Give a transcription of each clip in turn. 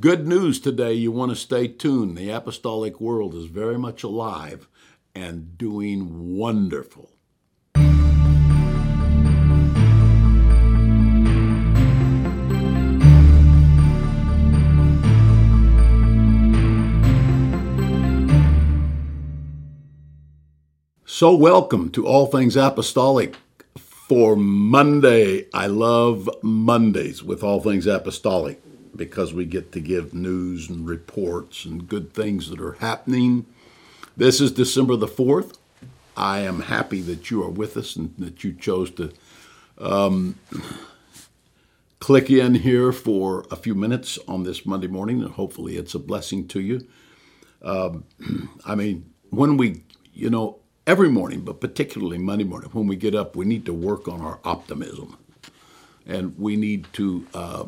Good news today. You want to stay tuned. The apostolic world is very much alive and doing wonderful. So, welcome to All Things Apostolic for Monday. I love Mondays with All Things Apostolic because we get to give news and reports and good things that are happening. This is December the 4th. I am happy that you are with us and that you chose to um, click in here for a few minutes on this Monday morning, and hopefully it's a blessing to you. Um, I mean, when we, you know, every morning, but particularly Monday morning, when we get up, we need to work on our optimism. And we need to, uh,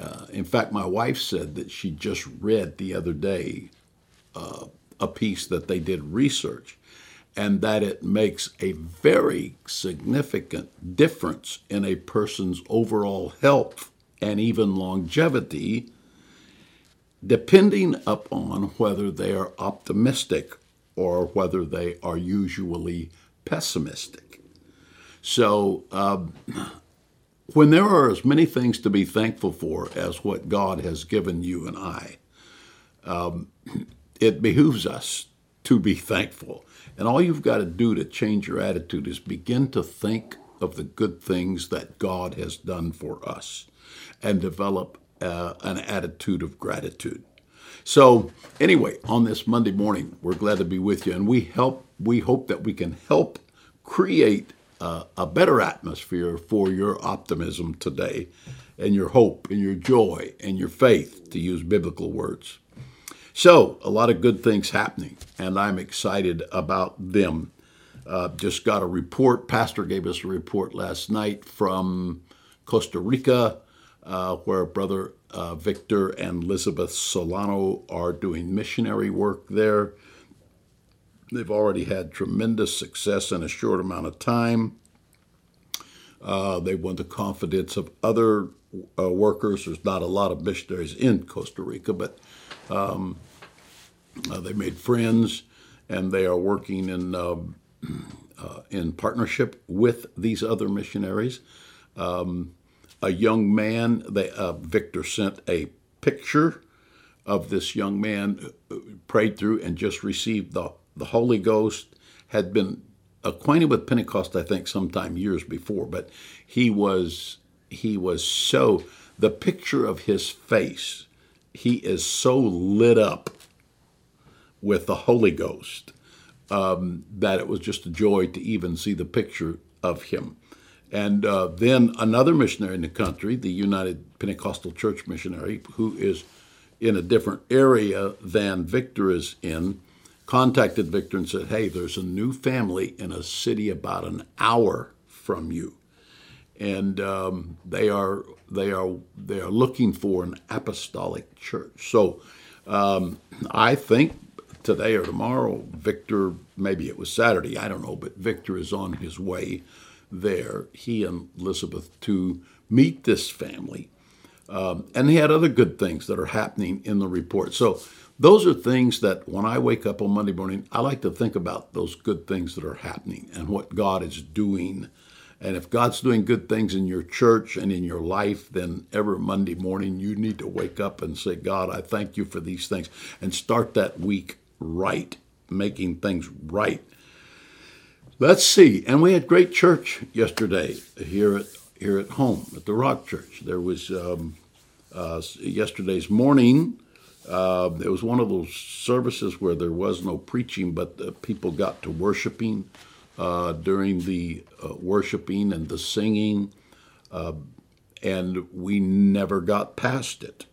uh, in fact, my wife said that she just read the other day uh, a piece that they did research and that it makes a very significant difference in a person's overall health and even longevity depending upon whether they are optimistic or whether they are usually pessimistic. So, um, when there are as many things to be thankful for as what God has given you and I, um, it behooves us to be thankful. And all you've got to do to change your attitude is begin to think of the good things that God has done for us and develop uh, an attitude of gratitude. So, anyway, on this Monday morning, we're glad to be with you, and we help. We hope that we can help create a better atmosphere for your optimism today, and your hope, and your joy, and your faith, to use biblical words. So, a lot of good things happening, and I'm excited about them. Uh, just got a report. Pastor gave us a report last night from Costa Rica, uh, where Brother uh, Victor and Elizabeth Solano are doing missionary work there. They've already had tremendous success in a short amount of time. Uh, they won the confidence of other uh, workers. There's not a lot of missionaries in Costa Rica, but um, uh, they made friends, and they are working in um, uh, in partnership with these other missionaries. Um, a young man. They, uh, Victor sent a picture of this young man prayed through and just received the, the Holy Ghost, had been acquainted with Pentecost, I think, sometime years before, but he was he was so the picture of his face, he is so lit up with the Holy Ghost um, that it was just a joy to even see the picture of him. And uh, then another missionary in the country, the United Pentecostal Church missionary, who is in a different area than Victor is in, contacted Victor and said, Hey, there's a new family in a city about an hour from you. And um, they are they are they are looking for an apostolic church. So um, I think today or tomorrow, Victor, maybe it was Saturday, I don't know, but Victor is on his way there, he and Elizabeth, to meet this family. Um, and he had other good things that are happening in the report. So those are things that when I wake up on Monday morning, I like to think about those good things that are happening and what God is doing. And if God's doing good things in your church and in your life, then every Monday morning you need to wake up and say, God, I thank you for these things. And start that week right, making things right Let's see. And we had great church yesterday here at here at home at the Rock Church. There was um, uh, yesterday's morning. Uh, it was one of those services where there was no preaching, but uh, people got to worshiping uh, during the uh, worshiping and the singing, uh, and we never got past it.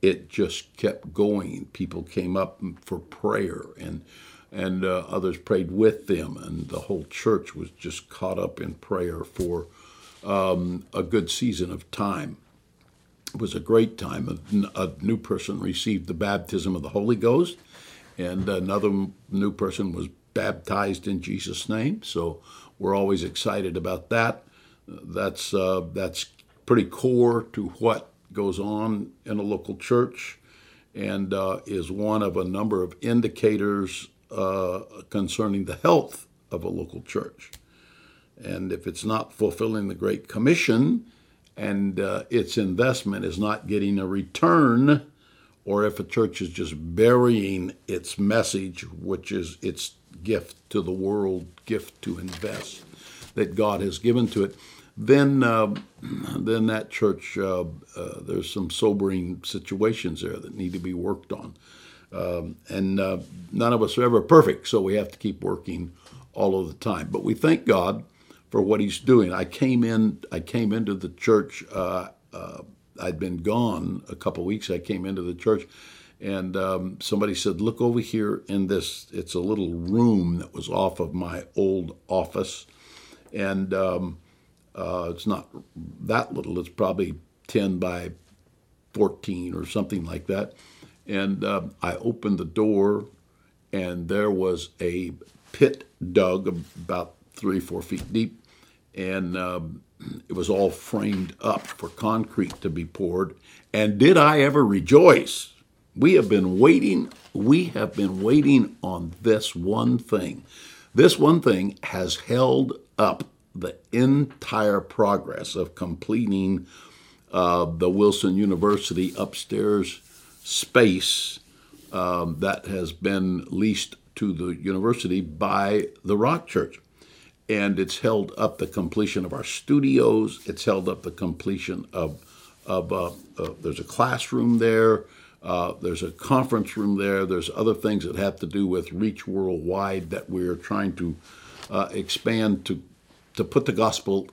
It just kept going. People came up for prayer and and uh, others prayed with them, and the whole church was just caught up in prayer for um, a good season of time. It was a great time. A, a, new person received the baptism of the Holy Ghost, and another new person was baptized in Jesus' name. So we're always excited about that. That's uh, that's pretty core to what goes on in a local church and uh, is one of a number of indicators uh, concerning the health of a local church. And if it's not fulfilling the Great Commission and uh, its investment is not getting a return, or if a church is just burying its message, which is its gift to the world, gift to invest that God has given to it, then uh, then that church uh, uh, there's some sobering situations there that need to be worked on, um, and uh, none of us are ever perfect, so we have to keep working all of the time. But we thank God for what He's doing. I came in I came into the church. Uh, uh, I'd been gone a couple weeks. I came into the church. And um, somebody said, "Look over here in this. It's a little room that was off of my old office, and um, uh, it's not that little. It's probably 10 by 14 or something like that. And uh, I opened the door, and there was a pit dug about three, four feet deep, and um, it was all framed up for concrete to be poured. And did I ever rejoice? We have been waiting. We have been waiting on this one thing. This one thing has held up the entire progress of completing uh, the Wilson University upstairs space um, that has been leased to the university by the Rock Church. And it's held up the completion of our studios. It's held up the completion of, of uh, uh, there's a classroom there. Uh, there's a conference room there. There's other things that have to do with Reach Worldwide that we're trying to uh, expand to to put the gospel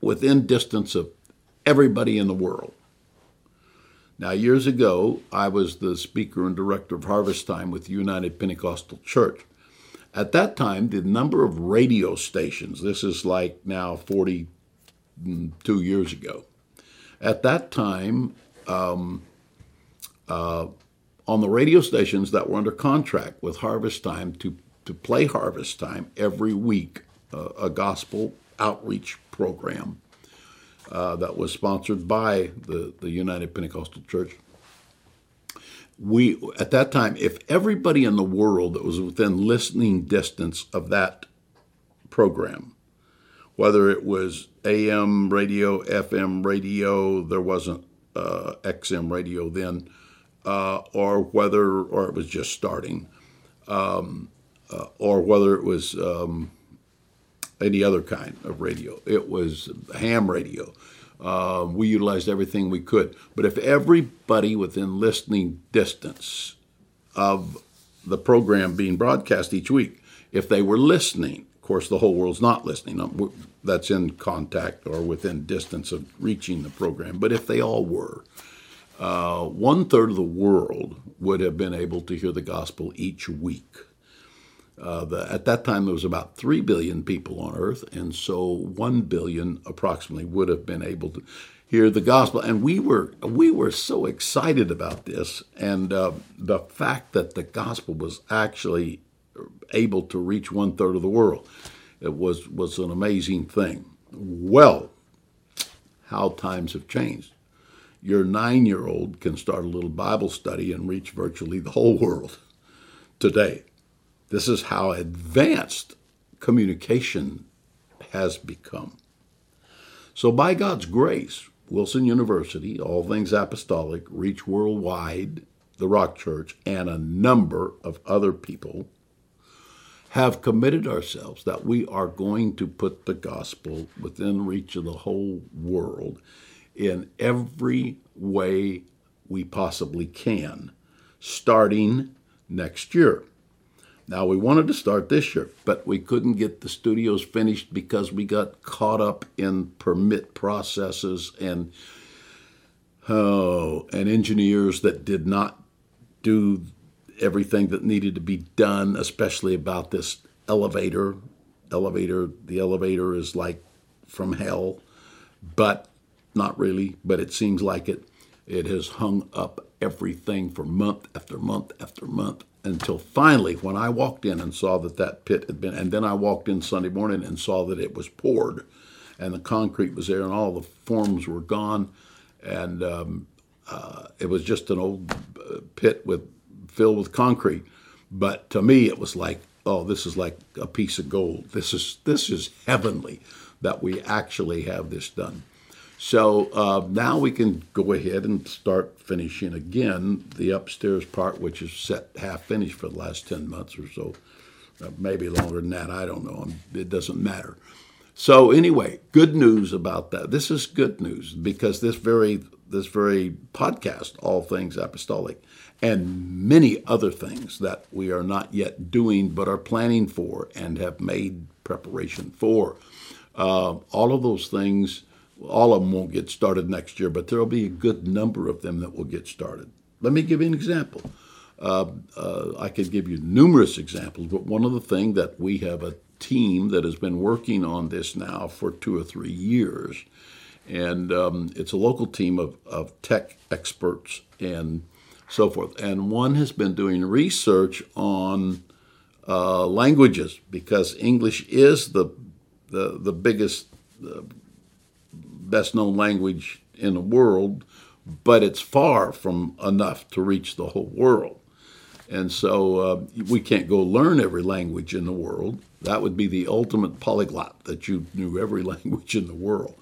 within distance of everybody in the world. Now, years ago, I was the speaker and director of Harvest Time with the United Pentecostal Church. At that time, the number of radio stations, this is like now 42 years ago. At that time, um, uh, on the radio stations that were under contract with Harvest Time to, to play Harvest Time every week, uh, a gospel outreach program uh, that was sponsored by the, the United Pentecostal Church. We at that time, if everybody in the world that was within listening distance of that program, whether it was AM radio, FM radio, there wasn't uh, XM radio then, uh, or whether or it was just starting, um, uh, or whether it was um, any other kind of radio. It was ham radio. Uh, we utilized everything we could. But if everybody within listening distance of the program being broadcast each week, if they were listening, of course, the whole world's not listening. Um, that's in contact or within distance of reaching the program. But if they all were, uh, one third of the world would have been able to hear the gospel each week. Uh, the, at that time, there was about 3 billion people on earth, and so 1 billion approximately would have been able to hear the gospel. And we were, we were so excited about this, and uh, the fact that the gospel was actually able to reach one third of the world. It was, was an amazing thing. Well, how times have changed. Your nine year old can start a little Bible study and reach virtually the whole world today. This is how advanced communication has become. So, by God's grace, Wilson University, All Things Apostolic, Reach Worldwide, the Rock Church, and a number of other people have committed ourselves that we are going to put the gospel within reach of the whole world in every way we possibly can, starting next year. Now, we wanted to start this year, but we couldn't get the studios finished because we got caught up in permit processes and oh, and engineers that did not do everything that needed to be done, especially about this elevator. Elevator, the elevator is like from hell, but not really, but it seems like it. It has hung up everything for month after month after month until finally, when I walked in and saw that that pit had been, and then I walked in Sunday morning and saw that it was poured and the concrete was there and all the forms were gone. and um, uh, it was just an old uh, pit with filled with concrete. But to me, it was like, oh, this is like a piece of gold. This is this is heavenly that we actually have this done. So uh, now we can go ahead and start finishing again the upstairs part, which is set half finished for the last 10 months or so. Uh, maybe longer than that, I don't know. It doesn't matter. So anyway, good news about that. This is good news because this very this very podcast, All Things Apostolic, and many other things that we are not yet doing but are planning for and have made preparation for. Uh, all of those things all of them won't get started next year, but there will be a good number of them that will get started. Let me give you an example. Uh, uh, I could give you numerous examples, but one of the things that we have a team that has been working on this now for two or three years, and um, it's a local team of, of tech experts and so forth. And one has been doing research on uh, languages because English is the the, the biggest uh, best known language in the world, but it's far from enough to reach the whole world. And so uh, we can't go learn every language in the world. That would be the ultimate polyglot that you knew every language in the world.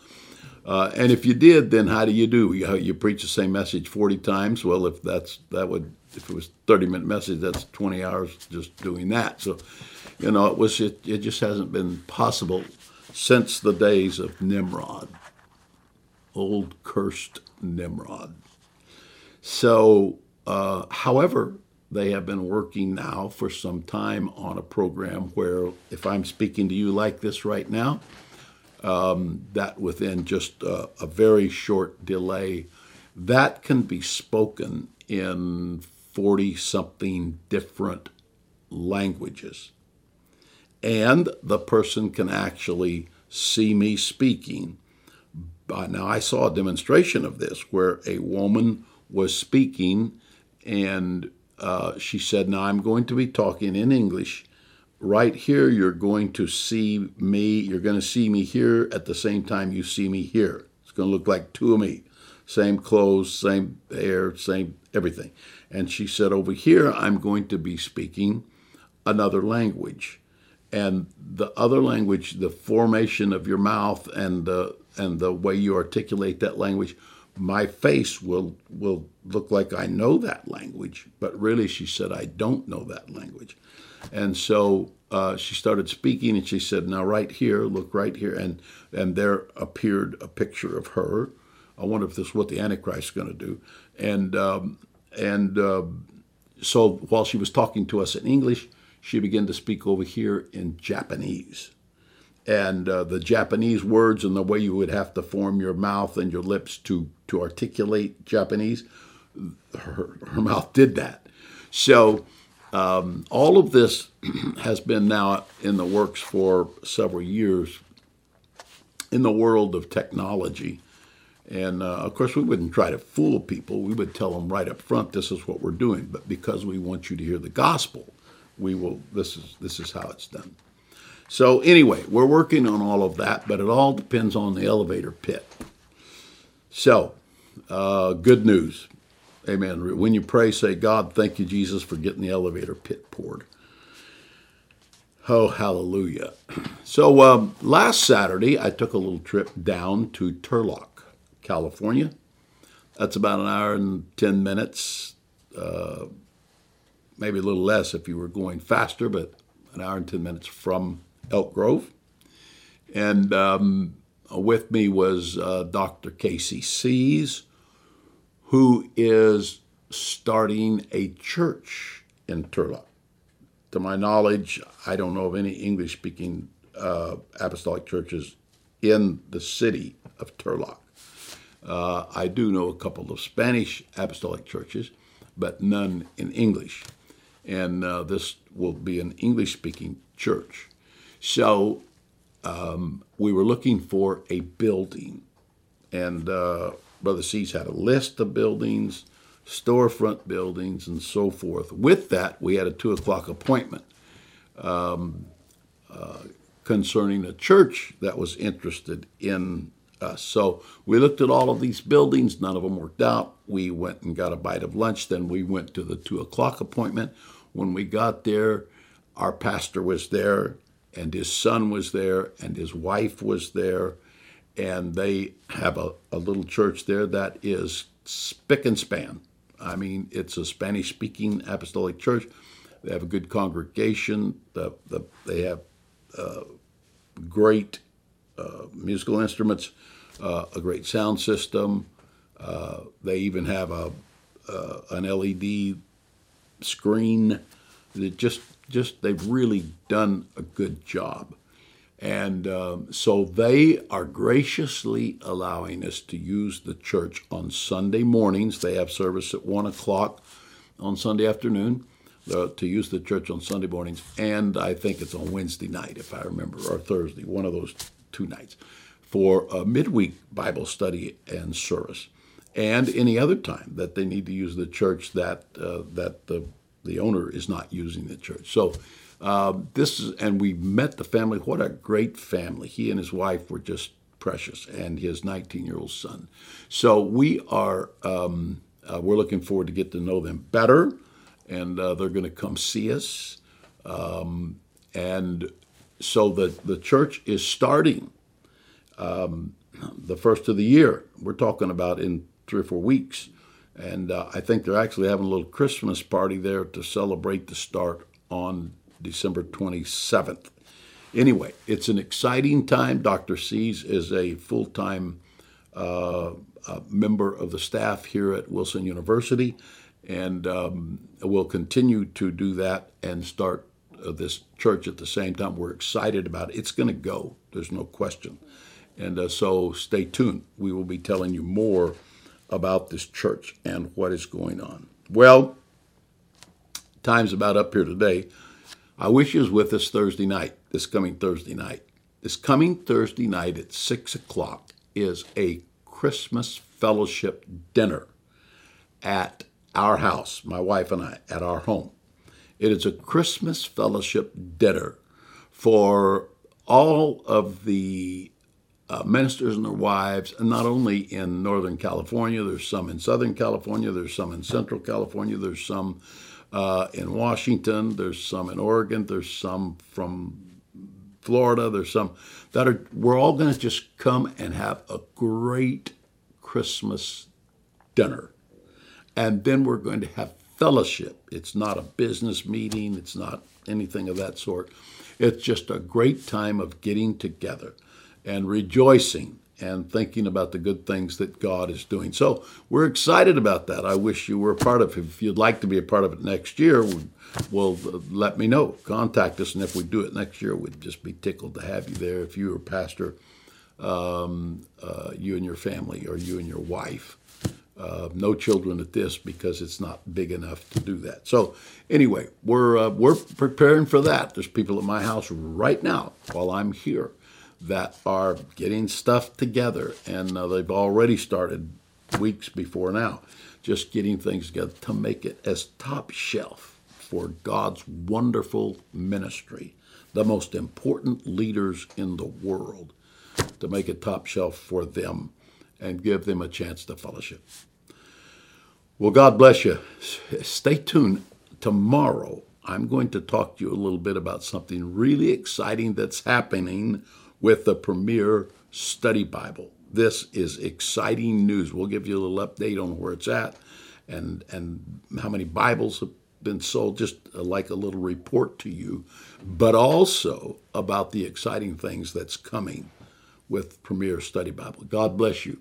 Uh, and if you did, then how do you do? You, you preach the same message 40 times? Well, if that's that would if it was 30 minute message, that's 20 hours just doing that. So, you know, it was it, it just hasn't been possible since the days of Nimrod old cursed Nimrod. So, uh, however, they have been working now for some time on a program where, if I'm speaking to you like this right now, um, that within just a, a very short delay, that can be spoken in 40 something different languages. And the person can actually see me speaking now, I saw a demonstration of this where a woman was speaking and uh, she said, Now I'm going to be talking in English. Right here, you're going to see me. You're going to see me here at the same time you see me here. It's going to look like two of me. Same clothes, same hair, same everything. And she said, Over here, I'm going to be speaking another language. And the other language, the formation of your mouth and the and the way you articulate that language, my face will will look like I know that language, but really she said I don't know that language, and so uh, she started speaking and she said, "Now right here, look right here," and and there appeared a picture of her. I wonder if this is what the Antichrist is going to do, and um, and uh, so while she was talking to us in English, she began to speak over here in Japanese and uh, the Japanese words and the way you would have to form your mouth and your lips to to articulate Japanese. Her, her mouth did that. So um, all of this has been now in the works for several years in the world of technology. And uh, of course, we wouldn't try to fool people. We would tell them right up front, "This is what we're doing." But because we want you to hear the gospel, we will. This is this is how it's done. So, anyway, we're working on all of that, but it all depends on the elevator pit. So, uh, good news. Amen. When you pray, say, God, thank you, Jesus, for getting the elevator pit poured. Oh, hallelujah. So, um, last Saturday, I took a little trip down to Turlock, California. That's about an hour and 10 minutes, uh, maybe a little less if you were going faster, but an hour and 10 minutes from Elk Grove. And um, with me was uh, Dr. Kasey Sees, who is starting a church in Turlock. To my knowledge, I don't know of any English speaking uh, apostolic churches in the city of Turlock. Uh, I do know a couple of Spanish apostolic churches, but none in English. And uh, this will be an English speaking church. So um, we were looking for a building, and uh, Brother Sees had a list of buildings, storefront buildings, and so forth. With that, we had a two o'clock appointment um, uh, concerning a church that was interested in us. So we looked at all of these buildings. None of them worked out. We went and got a bite of lunch. Then we went to the two o'clock appointment. When we got there, our pastor was there, and his son was there, and his wife was there, and they have a, a little church there that is spick and span. I mean, it's a Spanish speaking apostolic church. They have a good congregation. The, the, they have uh, great uh, musical instruments, uh, a great sound system. Uh, they even have a uh, an LED screen. That just just they've really done a good job. And um, so they are graciously allowing us to use the church on Sunday mornings. They have service at 1 o'clock on Sunday afternoon uh, to use the church on Sunday mornings. And I think it's on Wednesday night, if I remember, or Thursday, one of those two nights, for a midweek Bible study and service. And any other time that they need to use the church that, uh, that the, the owner is not using the church. So uh, this is, and we met the family. What a great family! He and his wife were just precious, and his 19-year-old son. So we are um, uh, we're looking forward to get to know them better, and uh, they're going to come see us. Um, and so the the church is starting um, the first of the year. We're talking about in three or four weeks. And uh, I think they're actually having a little Christmas party there to celebrate the start on December 27th. Anyway, it's an exciting time. Dr. Sees is a full time uh, uh, member of the staff here at Wilson University, and um, we'll continue to do that and start uh, this church at the same time. We're excited about it. It's going to go, there's no question. And uh, so stay tuned. We will be telling you more about this church and what is going on. Well, time's about up here today. I wish you was with us Thursday night, this coming Thursday night. This coming Thursday night at 6 o'clock is a Christmas fellowship dinner at our house, my wife and I, at our home. It is a Christmas fellowship dinner for all of the uh, ministers and their wives, and not only in Northern California, there's some in Southern California, there's some in Central California, there's some uh, in Washington, there's some in Oregon, there's some from Florida, there's some that are, we're all going to just come and have a great Christmas dinner. And then we're going to have fellowship. It's not a business meeting, it's not anything of that sort. It's just a great time of getting together and rejoicing and thinking about the good things that God is doing. So we're excited about that. I wish you were a part of it. If you'd like to be a part of it next year, well, let me know. Contact us, and if we do it next year, we'd just be tickled to have you there. If you were pastor, um, uh, you and your family, or you and your wife. Uh, no children at this because it's not big enough to do that. So anyway, we're uh, we're preparing for that. There's people at my house right now while I'm here that are getting stuff together, and uh, they've already started weeks before now, just getting things together to make it as top shelf for God's wonderful ministry, the most important leaders in the world, to make it top shelf for them and give them a chance to fellowship. Well, God bless you. Stay tuned. Tomorrow, I'm going to talk to you a little bit about something really exciting that's happening with the Premier Study Bible. This is exciting news. We'll give you a little update on where it's at and, and how many Bibles have been sold, just uh, like a little report to you, but also about the exciting things that's coming with Premier Study Bible. God bless you.